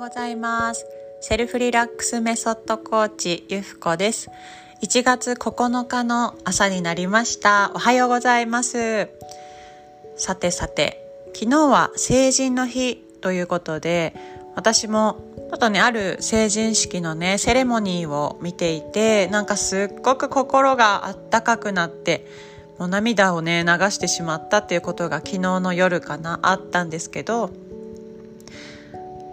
ございます。セルフリラックスメソッドコーチゆふこです。1月9日の朝になりました。おはようございます。さてさて昨日は成人の日ということで私もちょっとねある成人式のねセレモニーを見ていてなんかすっごく心があったかくなってもう涙をね流してしまったっていうことが昨日の夜かなあったんですけど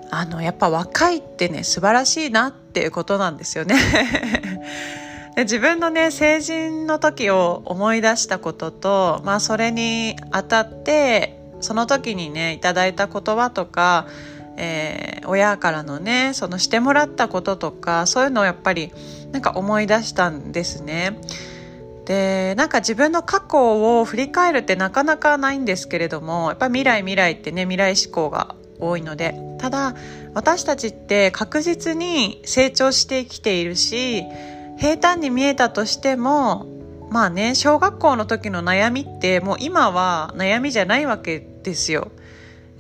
あのやっぱ若いってね素晴らしいなっていうことなんですよね で自分のね成人の時を思い出したこととまあそれにあたってその時にねいただいた言葉とか、えー、親からのねそのしてもらったこととかそういうのをやっぱりなんか思い出したんですね。でなんか自分の過去を振り返るってなかなかないんですけれどもやっぱ未来未来ってね未来志向が多いのでただ私たちって確実に成長してきているし平坦に見えたとしてもまあね小学校の時の悩みってもう今は悩みじゃないわけですよ。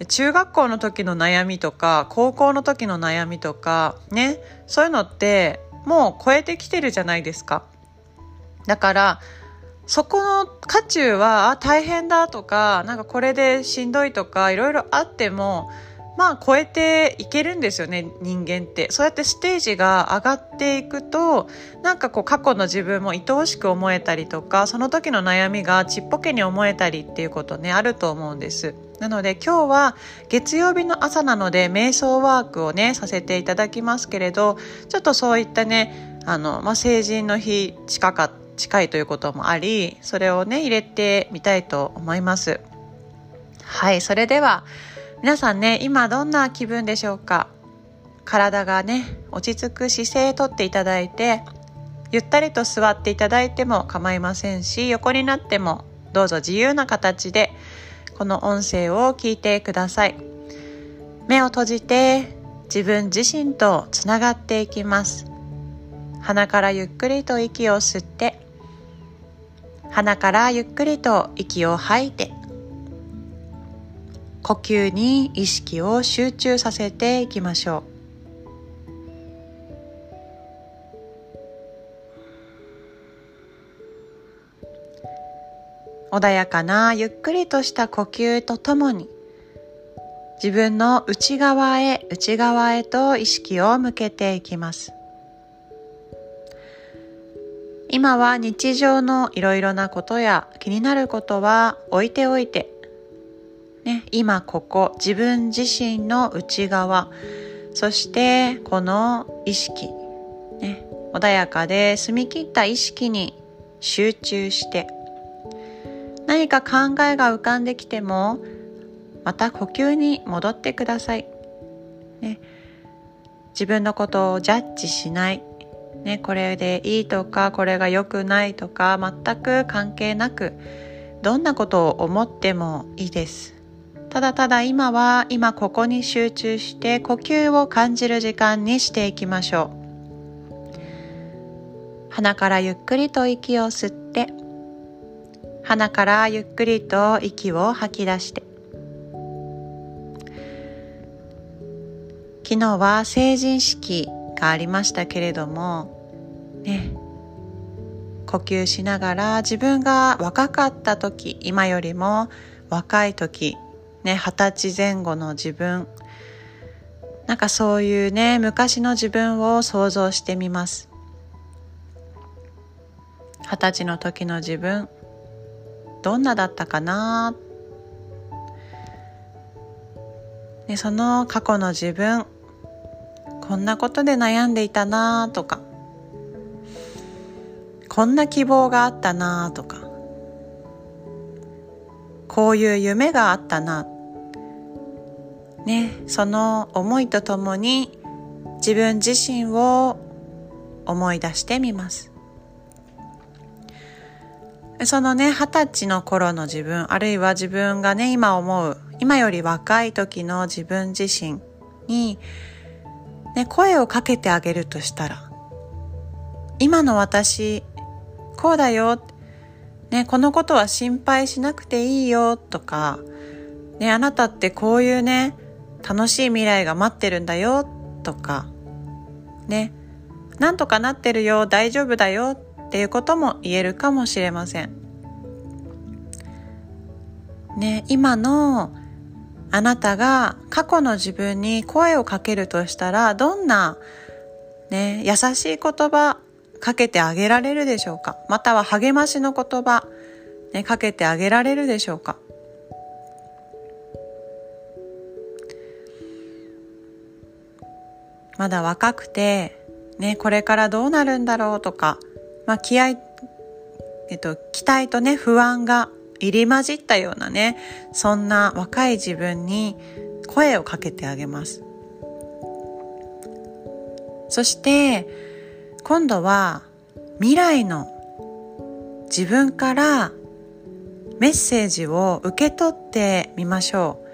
中学校の時の悩みとか高校の時の悩みとかねそういうのってもう超えてきてるじゃないですか。だからそこの渦中はあ大変だとかなんかこれでしんどいとかいろいろあってもまあ超えていけるんですよね人間って。そうやってステージが上がっていくとなんかこう過去の自分も愛おしく思えたりとかその時の悩みがちっぽけに思えたりっていうことねあると思うんです。なので今日は月曜日の朝なので瞑想ワークをねさせていただきますけれどちょっとそういったねあの、まあ、成人の日近か近いということもありそれをね入れてみたいと思います。はいそれでは皆さんね今どんな気分でしょうか？体がね落ち着く姿勢とっていただいてゆったりと座っていただいても構いませんし横になってもどうぞ自由な形でこの音声を聞いてください。目を閉じて自分自身とつながっていきます。鼻からゆっくりと息を吸って鼻からゆっくりと息を吐いて呼吸に意識を集中させていきましょう。穏やかなゆっくりとした呼吸とともに自分の内側へ内側へと意識を向けていきます。今は日常のいろいろなことや気になることは置いておいてね、今ここ自分自身の内側。そしてこの意識、ね、穏やかで澄み切った意識に集中して。何か考えが浮かんできてもまた呼吸に戻ってください、ね、自分のことをジャッジしない、ね、これでいいとかこれが良くないとか全く関係なくどんなことを思ってもいいです。ただただ今は今ここに集中して呼吸を感じる時間にしていきましょう。鼻からゆっくりと息を吸って鼻からゆっくりと息を吐き出して。昨日は成人式がありましたけれどもね呼吸しながら自分が若かった時今よりも若い時ね、二十歳前後の自分。なんかそういうね、昔の自分を想像してみます。二十歳の時の自分、どんなだったかな？ね、その過去の自分、こんなことで悩んでいたな？とか、こんな希望があったな？とか、こういう夢があったな？ね、その思いとともに自分自身を思い出してみます。そのね、二十歳の頃の自分、あるいは自分がね、今思う、今より若い時の自分自身に、ね、声をかけてあげるとしたら、今の私、こうだよ、ね、このことは心配しなくていいよとか、ね、あなたってこういうね、楽しい未来が待ってるんだよとか。ね。なんとかなってるよ大丈夫だよっていうことも言えるかもしれません。ね今のあなたが過去の自分に声をかけるとしたらどんなね優しい言葉かけてあげられるでしょうか。または励ましの言葉、ね、かけてあげられるでしょうか。まだ若くて、ね、これからどうなるんだろうとか、まあ、気合、えっと、期待とね、不安が入り混じったようなね、そんな若い自分に声をかけてあげます。そして、今度は未来の自分からメッセージを受け取ってみましょう。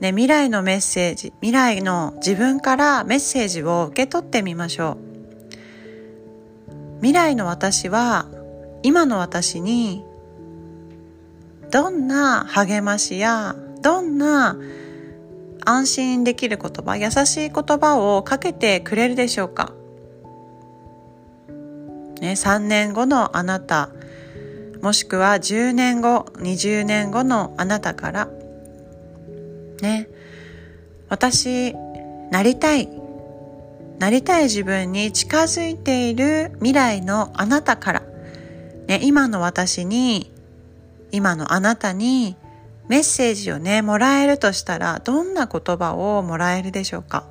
ね、未来のメッセージ、未来の自分からメッセージを受け取ってみましょう。未来の私は今の私にどんな励ましやどんな安心できる言葉、優しい言葉をかけてくれるでしょうかね、3年後のあなた、もしくは10年後、20年後のあなたから、ね、私、なりたい、なりたい自分に近づいている未来のあなたから、ね、今の私に、今のあなたにメッセージをね、もらえるとしたら、どんな言葉をもらえるでしょうか？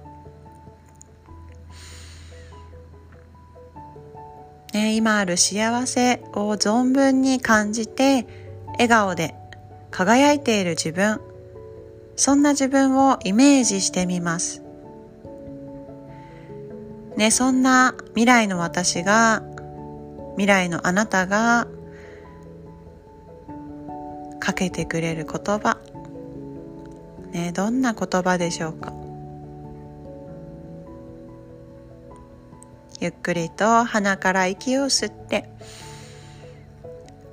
ね、今ある幸せを存分に感じて笑顔で輝いている自分。そんな自分をイメージしてみます。ね、そんな未来の私が未来のあなたがかけてくれる言葉。ね、どんな言葉でしょうか。ゆっくりと鼻から息を吸って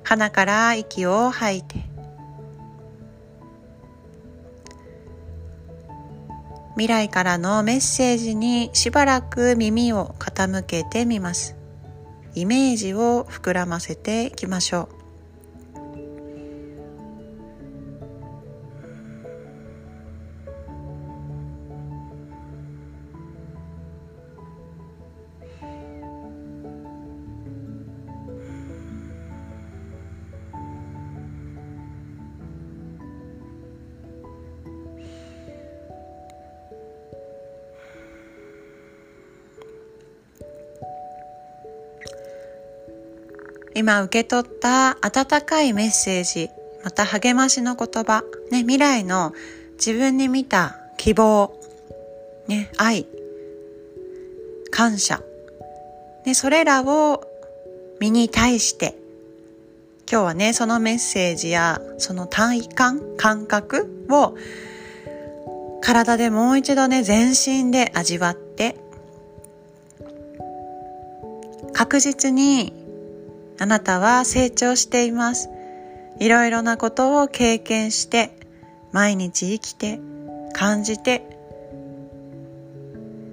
鼻から息を吐いて。未来からのメッセージにしばらく耳を傾けてみます。イメージを膨らませていきましょう。今受け取った温かいメッセージ、また励ましの言葉、ね、未来の自分に見た希望、ね、愛、感謝、ね、それらを身に対して、今日はね、そのメッセージやその体感、感覚を体でもう一度ね、全身で味わって、確実にあなたは成長しています。いろいろなことを経験して、毎日生きて、感じて、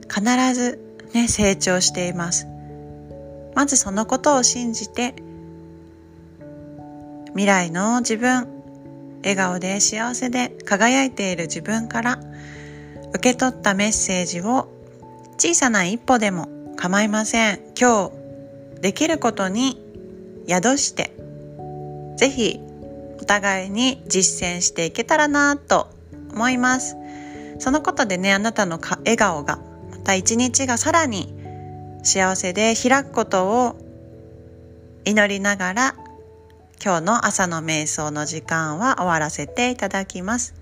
必ずね、成長しています。まずそのことを信じて、未来の自分、笑顔で幸せで輝いている自分から受け取ったメッセージを小さな一歩でも構いません。今日できることに宿して、ぜひお互いに実践していけたらなと思います。そのことでね、あなたの笑顔が、また一日がさらに幸せで開くことを祈りながら、今日の朝の瞑想の時間は終わらせていただきます。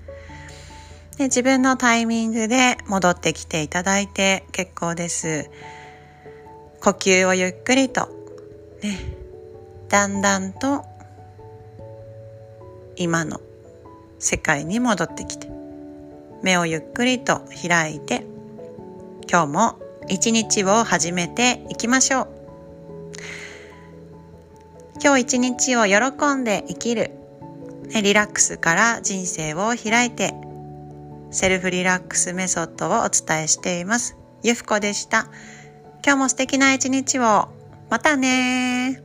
で自分のタイミングで戻ってきていただいて結構です。呼吸をゆっくりと、ね、だんだんと今の世界に戻ってきて目をゆっくりと開いて今日も一日を始めていきましょう今日一日を喜んで生きるリラックスから人生を開いてセルフリラックスメソッドをお伝えしていますゆふこでした。今日も素敵な一日を。またね